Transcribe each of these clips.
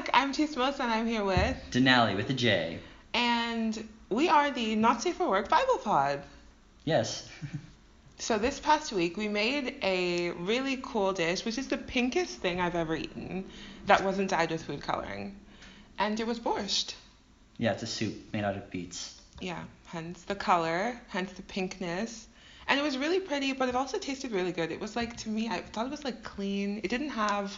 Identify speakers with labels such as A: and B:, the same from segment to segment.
A: back. I'm Chase and I'm here with,
B: Denali with a J.
A: and we are the Not Safe for Work Bible Pod.
B: Yes.
A: So this past week we made a really cool dish, which is the pinkest thing I've ever eaten that wasn't dyed with food coloring, and it was borscht.
B: yeah, it's a soup made out of beets.
A: Yeah, hence the color, hence the pinkness. And it was really pretty, but it also tasted really good. It was like to me, I thought it was like clean. It didn't have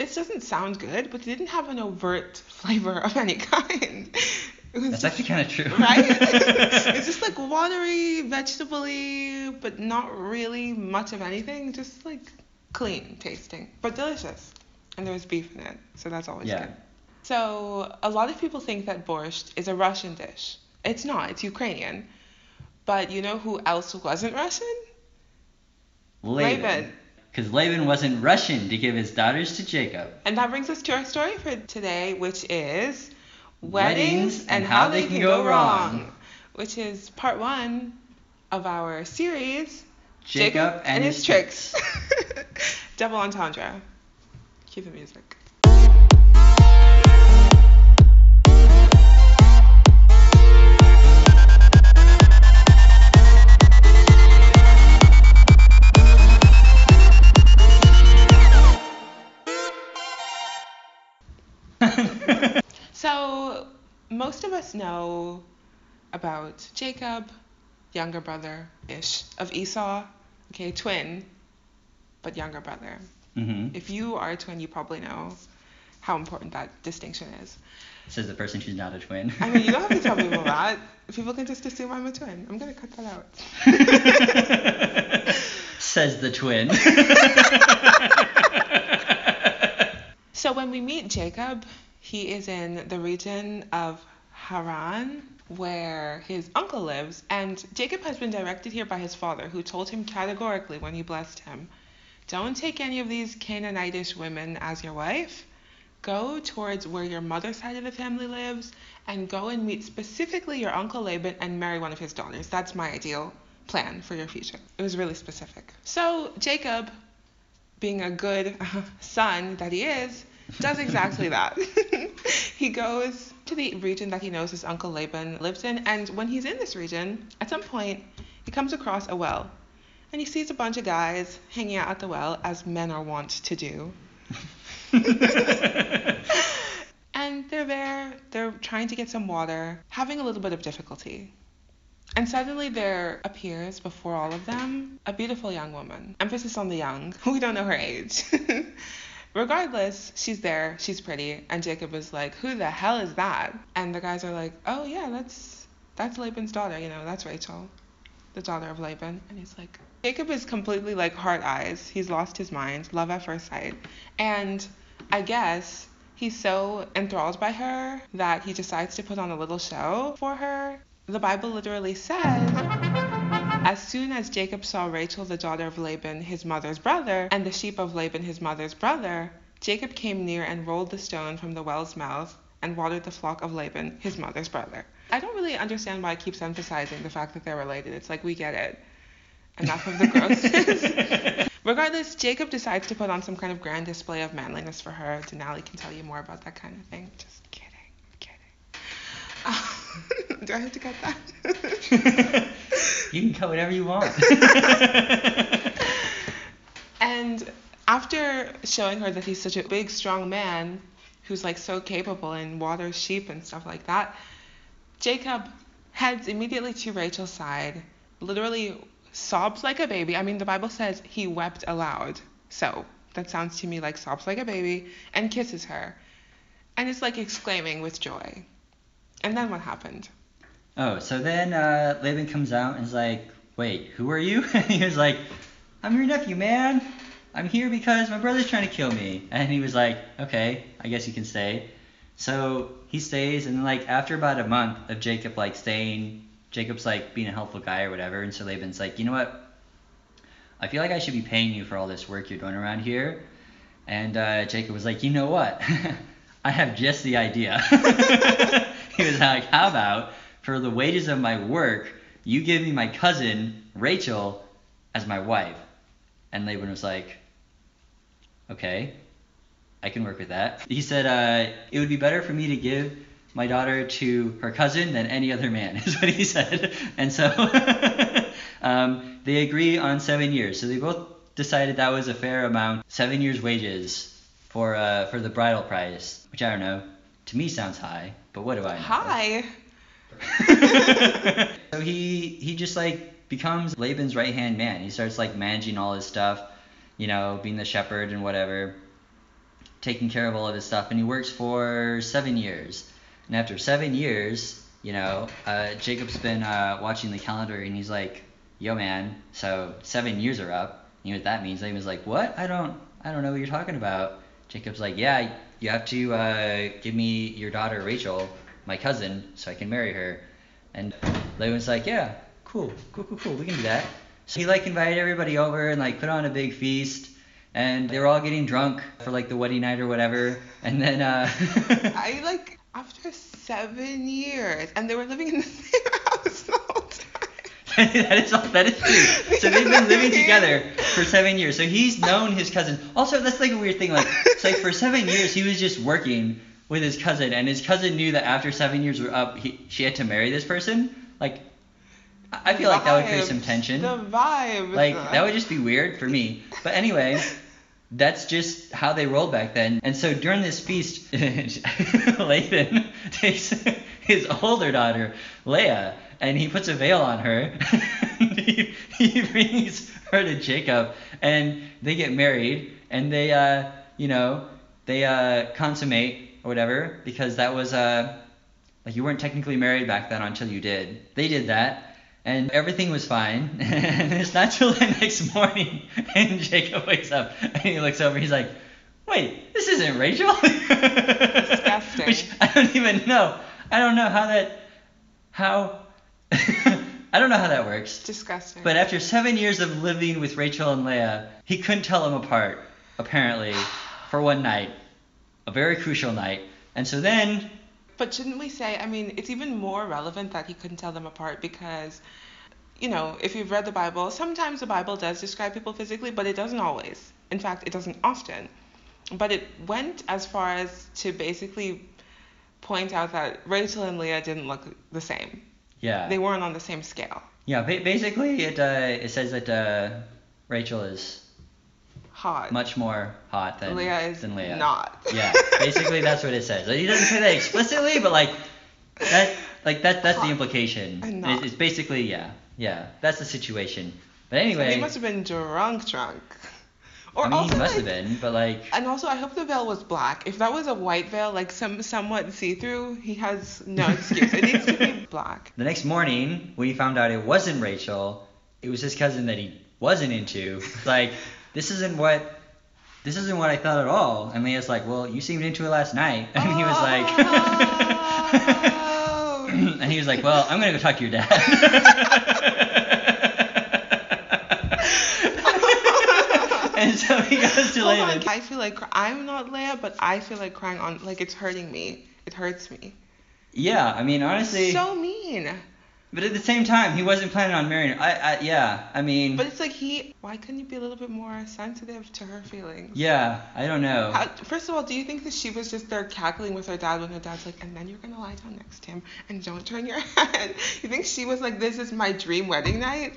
A: this doesn't sound good, but it didn't have an overt flavor of any kind.
B: That's
A: just-
B: actually kind of true.
A: right? it's just like watery, vegetable-y, but not really much of anything. Just like clean tasting, but delicious. And there was beef in it, so that's always
B: Yeah.
A: good. So a lot of people think that borscht is a Russian dish. It's not. It's Ukrainian. But you know who else wasn't Russian?
B: Laban.
A: Laban.
B: Because Laban wasn't rushing to give his daughters to Jacob.
A: And that brings us to our story for today, which is
B: Weddings and how they can go wrong.
A: which is part one of our series
B: Jacob,
A: and, his tricks. Double entendre. Cue the music. So, most of us know about Jacob, younger brother ish of Esau. Okay, twin, but younger brother.
B: hmm
A: If you are a twin, you probably know how important that distinction is.
B: Says the person who's not a twin.
A: I mean, you don't have to tell people that. People can just assume I'm a twin. I'm gonna cut that out.
B: Says the twin.
A: So when we meet Jacob, he is in the region of Haran, where his uncle lives, and Jacob has been directed here by his father, who told him categorically when he blessed him, "Don't take any of these Canaanitish women as your wife. Go towards where your mother's side of the family lives, and go and meet specifically your uncle Laban and marry one of his daughters. That's my ideal plan for your future." It was really specific. So Jacob being a good son that he is, does exactly that. he goes to the region that he knows his uncle Laban lives in, and when he's in this region, at some point, he comes across a well. And he sees a bunch of guys hanging out at the well, as men are wont to do. And they're there, they're trying to get some water, having a little bit of difficulty. And suddenly there appears before all of them a beautiful young woman. Emphasis on the young. We don't know her age. Regardless, she's there, she's pretty, and Jacob is like, Who the hell is that? And the guys are like, Oh yeah, that's that's Laban's daughter, you know, that's Rachel, the daughter of Laban. And he's like Jacob is completely like hard eyes. He's lost his mind, love at first sight. And I guess he's so enthralled by her that he decides to put on a little show for her. The Bible literally says, as soon as Jacob saw Rachel, the daughter of Laban, his mother's brother, and the sheep of Laban, his mother's brother, Jacob came near and rolled the stone from the well's mouth and watered the flock of Laban, his mother's brother. I don't really understand why it keeps emphasizing the fact that they're related. It's like we get it. Enough of the grossness. Regardless, Jacob decides to put on some kind of grand display of manliness for her. Denali can tell you more about that kind of thing. Just kidding. Do I have to cut that?
B: you can cut whatever you want.
A: and after showing her that he's such a big, strong man who's like so capable and waters sheep and stuff like that, Jacob heads immediately to Rachel's side, literally sobs like a baby. I mean, the Bible says he wept aloud. So that sounds to me like sobs like a baby and kisses her. And is like exclaiming with joy. And then what happened?
B: Oh, so then uh, Laban comes out and is like, wait, who are you? and he was like, I'm your nephew, man. I'm here because my brother's trying to kill me. And he was like, okay, I guess you can stay. So he stays, and like after about a month of Jacob like staying, Jacob's like being a helpful guy or whatever, and so Laban's like, you know what? I feel like I should be paying you for all this work you're doing around here. And uh, Jacob was like, you know what? I have just the idea. he was like, how about for the wages of my work, you give me my cousin Rachel as my wife? And Laban was like, okay. I can work with that. He said, uh, it would be better for me to give my daughter to her cousin than any other man, is what he said. And so um, they agree on seven years. So they both decided that was a fair amount. Seven years' wages for uh, for the bridal price, which I don't know. To me sounds high, but what do I know?
A: Hi.
B: so he he just like becomes Laban's right hand man. He starts like managing all his stuff, you know, being the shepherd and whatever, taking care of all of his stuff, and he works for seven years. And after seven years, you know, uh, Jacob's been uh, watching the calendar and he's like, "Yo, man, so seven years are up." You know what that means? Laban's like, "What? I don't, I don't know what you're talking about." Jacob's like, "Yeah, you have to uh, give me your daughter Rachel, my cousin, so I can marry her." And Laban's like, "Yeah, cool, cool, cool, cool. We can do that." So he like invited everybody over and like put on a big feast. And they were all getting drunk for like the wedding night or whatever. And then uh
A: I like after seven years, and they were living in the same house the whole time.
B: that is all, that is true. So they've been living together for seven years. So he's known his cousin. Also, that's like a weird thing. Like it's like for seven years he was just working with his cousin, and his cousin knew that after seven years were up, he, she had to marry this person. Like I feel like that would create some tension.
A: The vibes.
B: Like that would just be weird for me. But anyway, that's just how they rolled back then. And so during this feast, Laban takes his older daughter, Leah, and he puts a veil on her. he, he brings her to Jacob, and they get married, and they, uh, you know, they uh, consummate or whatever, because that was uh, like you weren't technically married back then until you did. They did that. And everything was fine. and it's not till the next morning, and Jacob wakes up and he looks over. He's like, "Wait, this isn't Rachel." Which I don't even know. I don't know how that. How. I don't know how that works.
A: disgusting.
B: But after seven years of living with Rachel and Leah, he couldn't tell them apart, apparently, for one night, a very crucial night. And so then
A: But shouldn't we say, I mean, it's even more relevant that he couldn't tell them apart because, you know, if you've read the Bible, sometimes the Bible does describe people physically, but it doesn't always. In fact, it doesn't often. But it went as far as to basically point out that Rachel and Leah didn't look the same.
B: Yeah.
A: They weren't on the same scale.
B: Yeah, ba- basically it uh, it says that uh, Rachel is
A: Hot.
B: much more hot than
A: Leah is
B: than Leah.
A: not.
B: Yeah, basically that's what it says. He doesn't say that explicitly, but like that like that that's the implication.
A: and not.
B: it's basically yeah yeah that's the situation. But
A: So
B: anyway,
A: he must have been drunk, drunk. Or
B: I mean
A: also
B: he must
A: like,
B: have been, but like
A: And also, I hope the veil was black. If that was a white veil, like some somewhat see-through, he has no excuse. it needs to be black.
B: the next morning when he found out it wasn't Rachel, it was his cousin that he wasn't into. Like this isn't what. This isn't what I thought at all. And Leah's like, well, you seemed into it last night. And he was like,
A: Oh.
B: and he was like, well, I'm gonna go talk to your dad. and so he goes to
A: Hold
B: Laban.
A: on, I feel like I'm not Leah, but I feel like crying on like it's hurting me. It hurts me.
B: Yeah, I mean, honestly,
A: So mean.
B: but at the same time, he wasn't planning on marrying her. I, I yeah, I mean,
A: But it's like he. Why couldn't you be a little bit more sensitive to her feelings?
B: yeah, I don't know.
A: How, first of all, do you think that she was just there cackling with her dad when her dad's like, and then you're gonna lie down next to him and don't turn your head? You think she was like, this is my dream wedding night?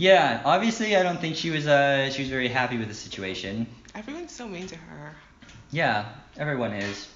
B: Yeah, obviously, I don't think she was uh she was very happy with the situation.
A: Everyone's so mean to her.
B: Yeah, everyone is.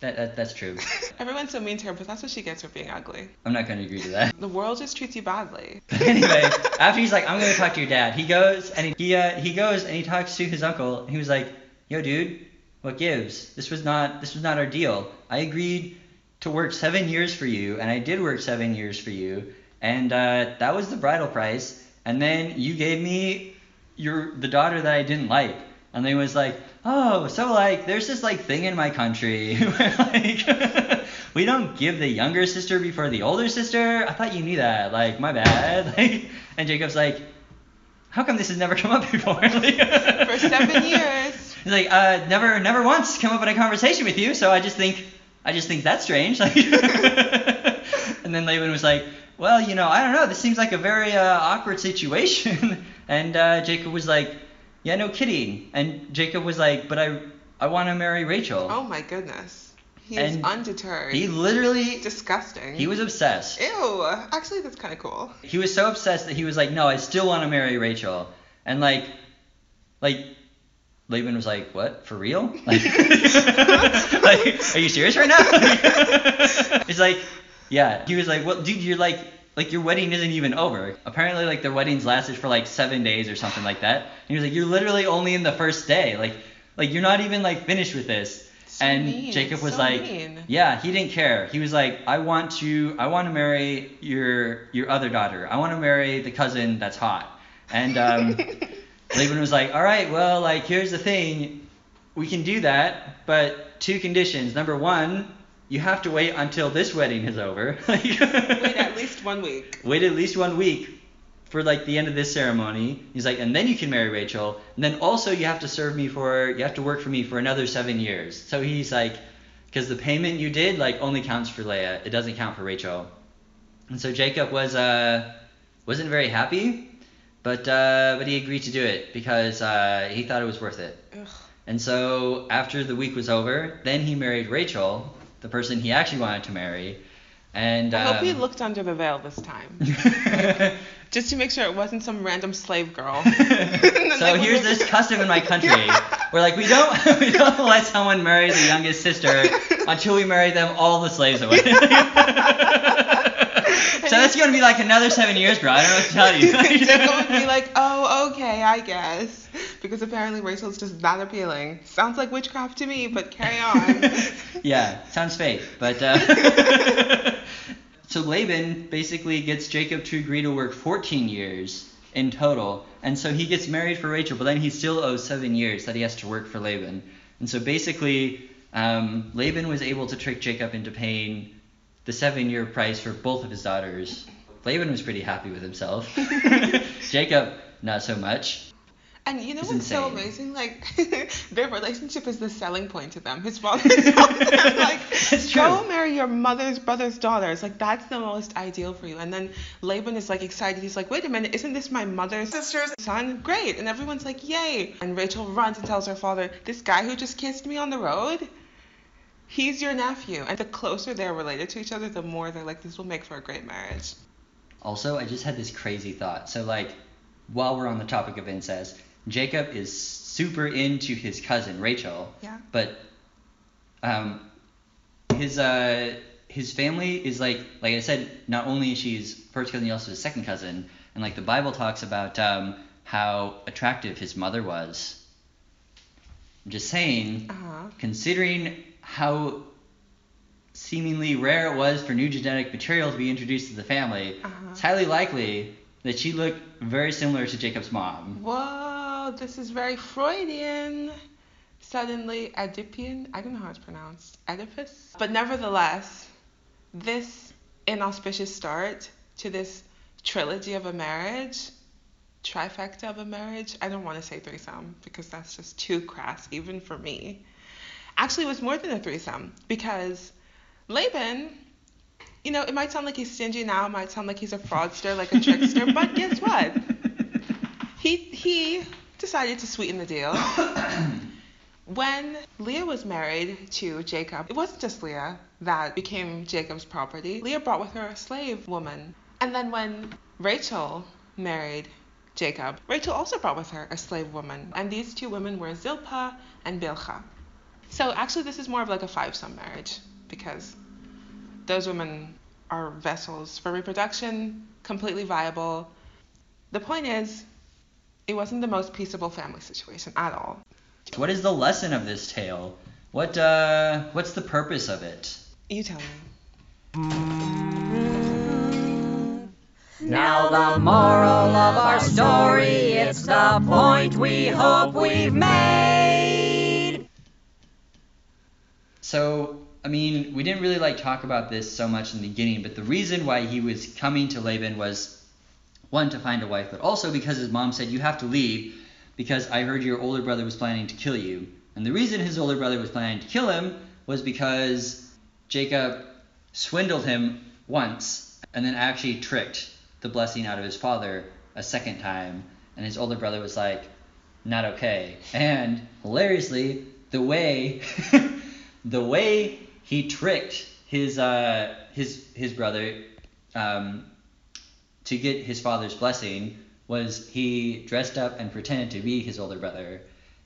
B: That, that that's true.
A: Everyone's so mean to her, but that's what she gets for being ugly.
B: I'm not going to agree to that.
A: The world just treats you badly.
B: anyway, after he's like, I'm gonna talk to your dad, he goes and he he, uh, he goes and he talks to his uncle. And he was like, Yo, dude, what gives? This was not this was not our deal. I agreed to work seven years for you, and I did work seven years for you, and uh, that was the bridal price. And then you gave me your the daughter that I didn't like. And they was like, oh, so like there's this like thing in my country where like we don't give the younger sister before the older sister. I thought you knew that. Like my bad. Like, and Jacob's like, how come this has never come up before? Like,
A: For seven years.
B: He's like, uh, never, never once come up in a conversation with you. So I just think, I just think that's strange. Like, and then Laban was like, well, you know, I don't know. This seems like a very uh, awkward situation. and uh, Jacob was like, yeah, no kidding. And Jacob was like, but I, I want to marry Rachel.
A: Oh my goodness. He's
B: And
A: undeterred.
B: He literally,
A: disgusting.
B: he was obsessed.
A: Ew. Actually, that's kind of cool.
B: He was so obsessed that he was like, no, I still want to marry Rachel. And like, like, Laban was like, what? For real? Like, like are you serious right now? it's like, yeah. He was like, well, dude, you're like, like your wedding isn't even over. Apparently, like their weddings lasted for like seven days or something like that. And he was like, you're literally only in the first day. Like, like you're not even like finished with this.
A: So
B: and
A: mean,
B: Jacob was
A: so
B: like,
A: mean.
B: yeah, he didn't care. He was like, I want to, I want to marry your your other daughter. I want to marry the cousin that's hot. And um, Laban was like, all right, well, like here's the thing, we can do that, but two conditions. Number one, you have to wait until this wedding is over.
A: Wait at least one week.
B: wait at least one week for like the end of this ceremony. He's like, and then you can marry Rachel. And then also you have to serve me for, you have to work for me for another seven years. So he's like, because the payment you did like only counts for Leah, it doesn't count for Rachel. And so Jacob was uh wasn't very happy, but uh, but he agreed to do it because uh, he thought it was worth it.
A: Ugh.
B: And so after the week was over, then he married Rachel, the person he actually wanted to marry. And
A: I hope he
B: um,
A: looked under the veil this time. Just to make sure it wasn't some random slave girl.
B: so
A: Like,
B: here's this custom in my country where like we don't we don't let someone marry the youngest sister until we marry them all the slaves away. so that's gonna be like another seven years, bro. I don't know what to tell you.
A: going to be like, oh, okay, I guess. Because apparently Rachel's just that appealing. Sounds like witchcraft to me, but carry on.
B: yeah, sounds fake, but uh, so Laban basically gets Jacob to agree to work 14 years in total, and so he gets married for Rachel, but then he still owes seven years that he has to work for Laban, and so basically um, Laban was able to trick Jacob into paying the seven-year price for both of his daughters. Laban was pretty happy with himself. Jacob, not so much.
A: And you know
B: It's
A: what's so amazing? Like their relationship is the selling point to them. His father like,
B: It's true.
A: go marry your mother's brother's daughter. It's like that's the most ideal for you. And then Laban is like excited. He's like, wait a minute, isn't this my mother's sister's son? Great. And everyone's like, yay. And Rachel runs and tells her father, this guy who just kissed me on the road. He's your nephew. And the closer they're related to each other, the more they're like, this will make for a great marriage.
B: Also, I just had this crazy thought. So, like, while we're on the topic of incest, Jacob is super into his cousin Rachel,
A: Yeah.
B: but um, his uh his family is like like I said, not only is she his first cousin, he also his second cousin, and like the Bible talks about um how attractive his mother was. I'm just saying,
A: Uh-huh.
B: considering how seemingly rare it was for new genetic material to be introduced to the family,
A: Uh-huh.
B: it's highly likely that she looked very similar to Jacob's mom.
A: This is very Freudian. Suddenly, Oedipian. I don't know how it's pronounced. Oedipus. But nevertheless, this inauspicious start to this trilogy of a marriage, trifecta of a marriage. I don't want to say threesome because that's just too crass, even for me. Actually, it was more than a threesome because Laban you know, it might sound like he's stingy now, it might sound like he's a fraudster, like a trickster, but guess what? He he decided to sweeten the deal. When Leah was married to Jacob, it wasn't just Leah that became Jacob's property. Leah brought with her a slave woman. And then when Rachel married Jacob, Rachel also brought with her a slave woman. And these two women were Zilpah and Bilhah. So actually, this is more of like a five-some marriage because those women are vessels for reproduction, completely viable. The point is, it wasn't the most peaceable family situation at all.
B: What is the lesson of this tale? What uh what's the purpose of it?
A: You tell me.
C: Now the moral of our story, it's the point we hope we've made.
B: So, I mean, we didn't really like talk about this so much in the beginning, but the reason why he was coming to Laban was one to find a wife, but also because his mom said you have to leave because I heard your older brother was planning to kill you. And the reason his older brother was planning to kill him was because Jacob swindled him once and then actually tricked the blessing out of his father a second time. And his older brother was like, not okay. And hilariously, the way the way he tricked his uh his his brother um to get his father's blessing was he dressed up and pretended to be his older brother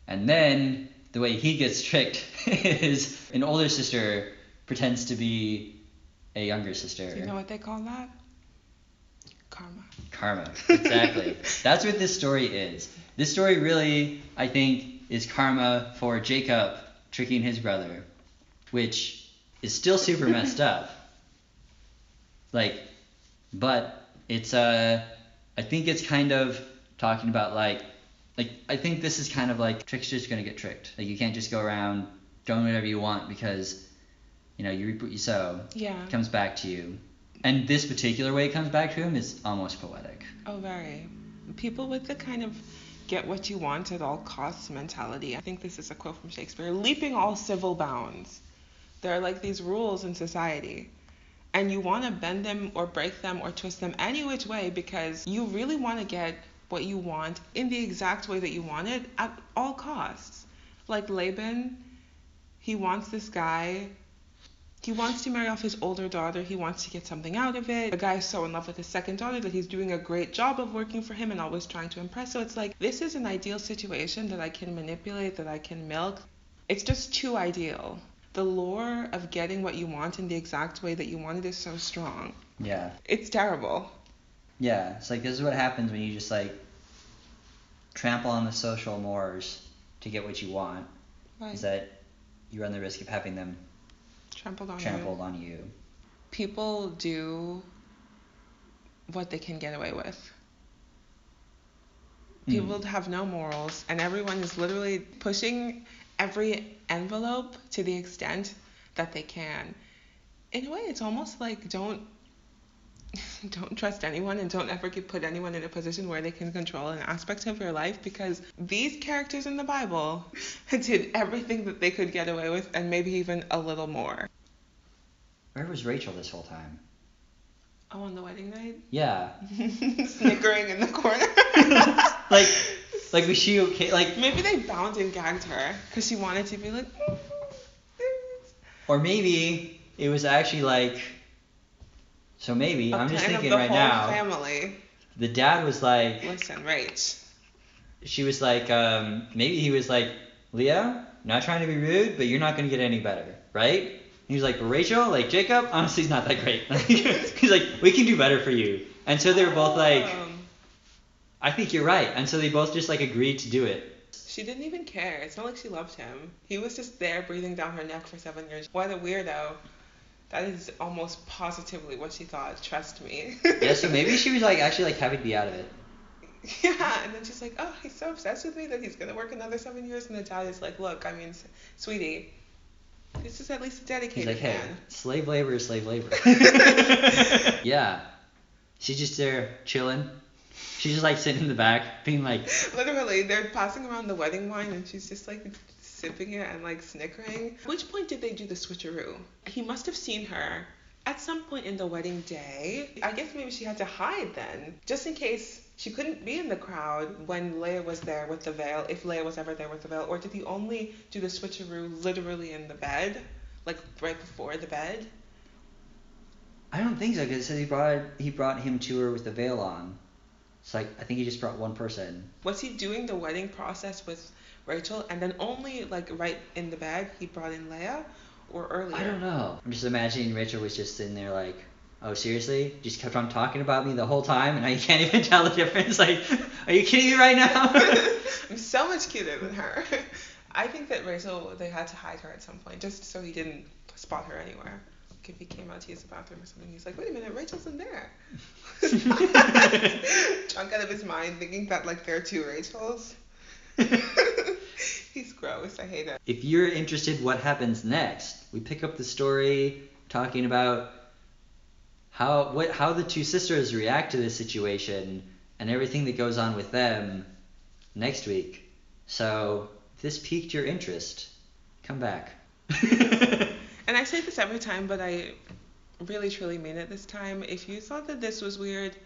B: and then the way he gets tricked is an older sister pretends to be a younger sister
A: Do you know what they call that? Karma.
B: Karma. Exactly. That's what this story is. This story really, I think, is karma for Jacob tricking his brother, which is still super messed up. Like, but it's uh, I think it's kind of talking about like, like I think this is kind of like trickster's gonna get tricked. Like you can't just go around doing whatever you want because, you know, you reap what you sow.
A: Yeah.
B: It comes back to you. And this particular way it comes back to him is almost poetic.
A: Oh, very. People with the kind of get what you want at all costs mentality. I think this is a quote from Shakespeare leaping all civil bounds. There are like these rules in society, and you want to bend them or break them or twist them any which way because you really want to get what you want in the exact way that you want it at all costs. Like Laban, he wants this guy he wants to marry off his older daughter. He wants to get something out of it. The guy is so in love with his second daughter that he's doing a great job of working for him and always trying to impress. So it's like, this is an ideal situation that I can manipulate, that I can milk. It's just too ideal. The lure of getting what you want in the exact way that you want it is so strong.
B: Yeah.
A: It's terrible.
B: Yeah. It's like this is what happens when you just like trample on the social mores to get what you want.
A: Right.
B: Is that you run the risk of having them
A: Trampled on you
B: trampled
A: you.
B: on you.
A: People do what they can get away with.
B: Hmm.
A: People have no morals, and everyone is literally pushing every envelope to the extent that they can. In a way, it's almost like don't don't trust anyone and don't ever get, put anyone in a position where they can control an aspect of your life because these characters in the Bible did everything that they could get away with and maybe even a little more.
B: Where was Rachel this whole time?
A: Oh, on the wedding night?
B: Yeah.
A: Snickering in the corner.
B: Like, like was she okay? Like,
A: Maybe they bound and gagged her because she wanted to be like.
B: or maybe it was actually like. So maybe I'm just thinking
A: the
B: right
A: whole
B: now.
A: Family.
B: The dad was like,
A: Listen, Rach.
B: she was like, um, maybe he was like, Leah, not trying to be rude, but you're not gonna get any better, right? He was like, Rachel, like Jacob, honestly, he's not that great. he's like, we can do better for you. And so they were both like,
A: Um,
B: I think you're right. And so they both just like agreed to do it.
A: She didn't even care. It's not like she loved him. He was just there breathing down her neck for seven years. What a weirdo. That is almost positively what she thought. Trust me.
B: Yeah, so maybe she was like actually like happy to be out of it.
A: Yeah, and then she's like, oh, he's so obsessed with me that he's gonna work another seven years. And the dad is like, look, I mean, sweetie, this is at least a dedicated He's
B: like, hey, slave labor is slave labor. yeah. She's just there chilling. She's just like sitting in the back, being like,
A: Literally, they're passing around the wedding wine, and she's just like sipping it and like snickering. At which point did they do the switcheroo? He must have seen her at some point in the wedding day. I guess maybe she had to hide then, just in case she couldn't be in the crowd when Leah was there with the veil, if Leah was ever there with the veil. Or did he only do the switcheroo literally in the bed, like right before the bed?
B: I don't think so, because it says he brought he brought him to her with the veil on. It's like I think he just brought one person.
A: Was he doing the wedding process with Rachel and then only like right in the bed he brought in Leah? Or earlier?
B: I don't know. I'm just imagining Rachel was just sitting there like, oh seriously? You just kept on talking about me the whole time, and I can't even tell the difference. Like, are you kidding me right now?
A: I'm so much cuter than her. I think that Rachel, they had to hide her at some point, just so he didn't spot her anywhere. Like if he came out to use the bathroom or something, he's like, wait a minute, Rachel's in there. Drunk out of his mind, thinking that like there are two Rachels. he's gross. I hate it.
B: if you're interested what happens next, we pick up the story talking about how what how the two sisters react to this situation and everything that goes on with them next week. So if this piqued your interest, come back.
A: And I say this every time, but I really truly mean it this time. If you thought that this was weird,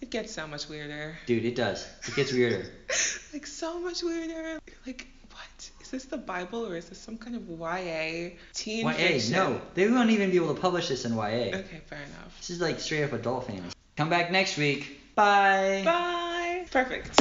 A: it gets so much weirder.
B: Dude, it does. It gets weirder.
A: like so much weirder. Like what is this the Bible or is this some kind of YA teen
B: YA,
A: fiction?
B: no, they won't even be able to publish this in YA.
A: Okay, fair enough.
B: This is like straight up adult fantasy. Come back next week. Bye.
A: Bye. Perfect.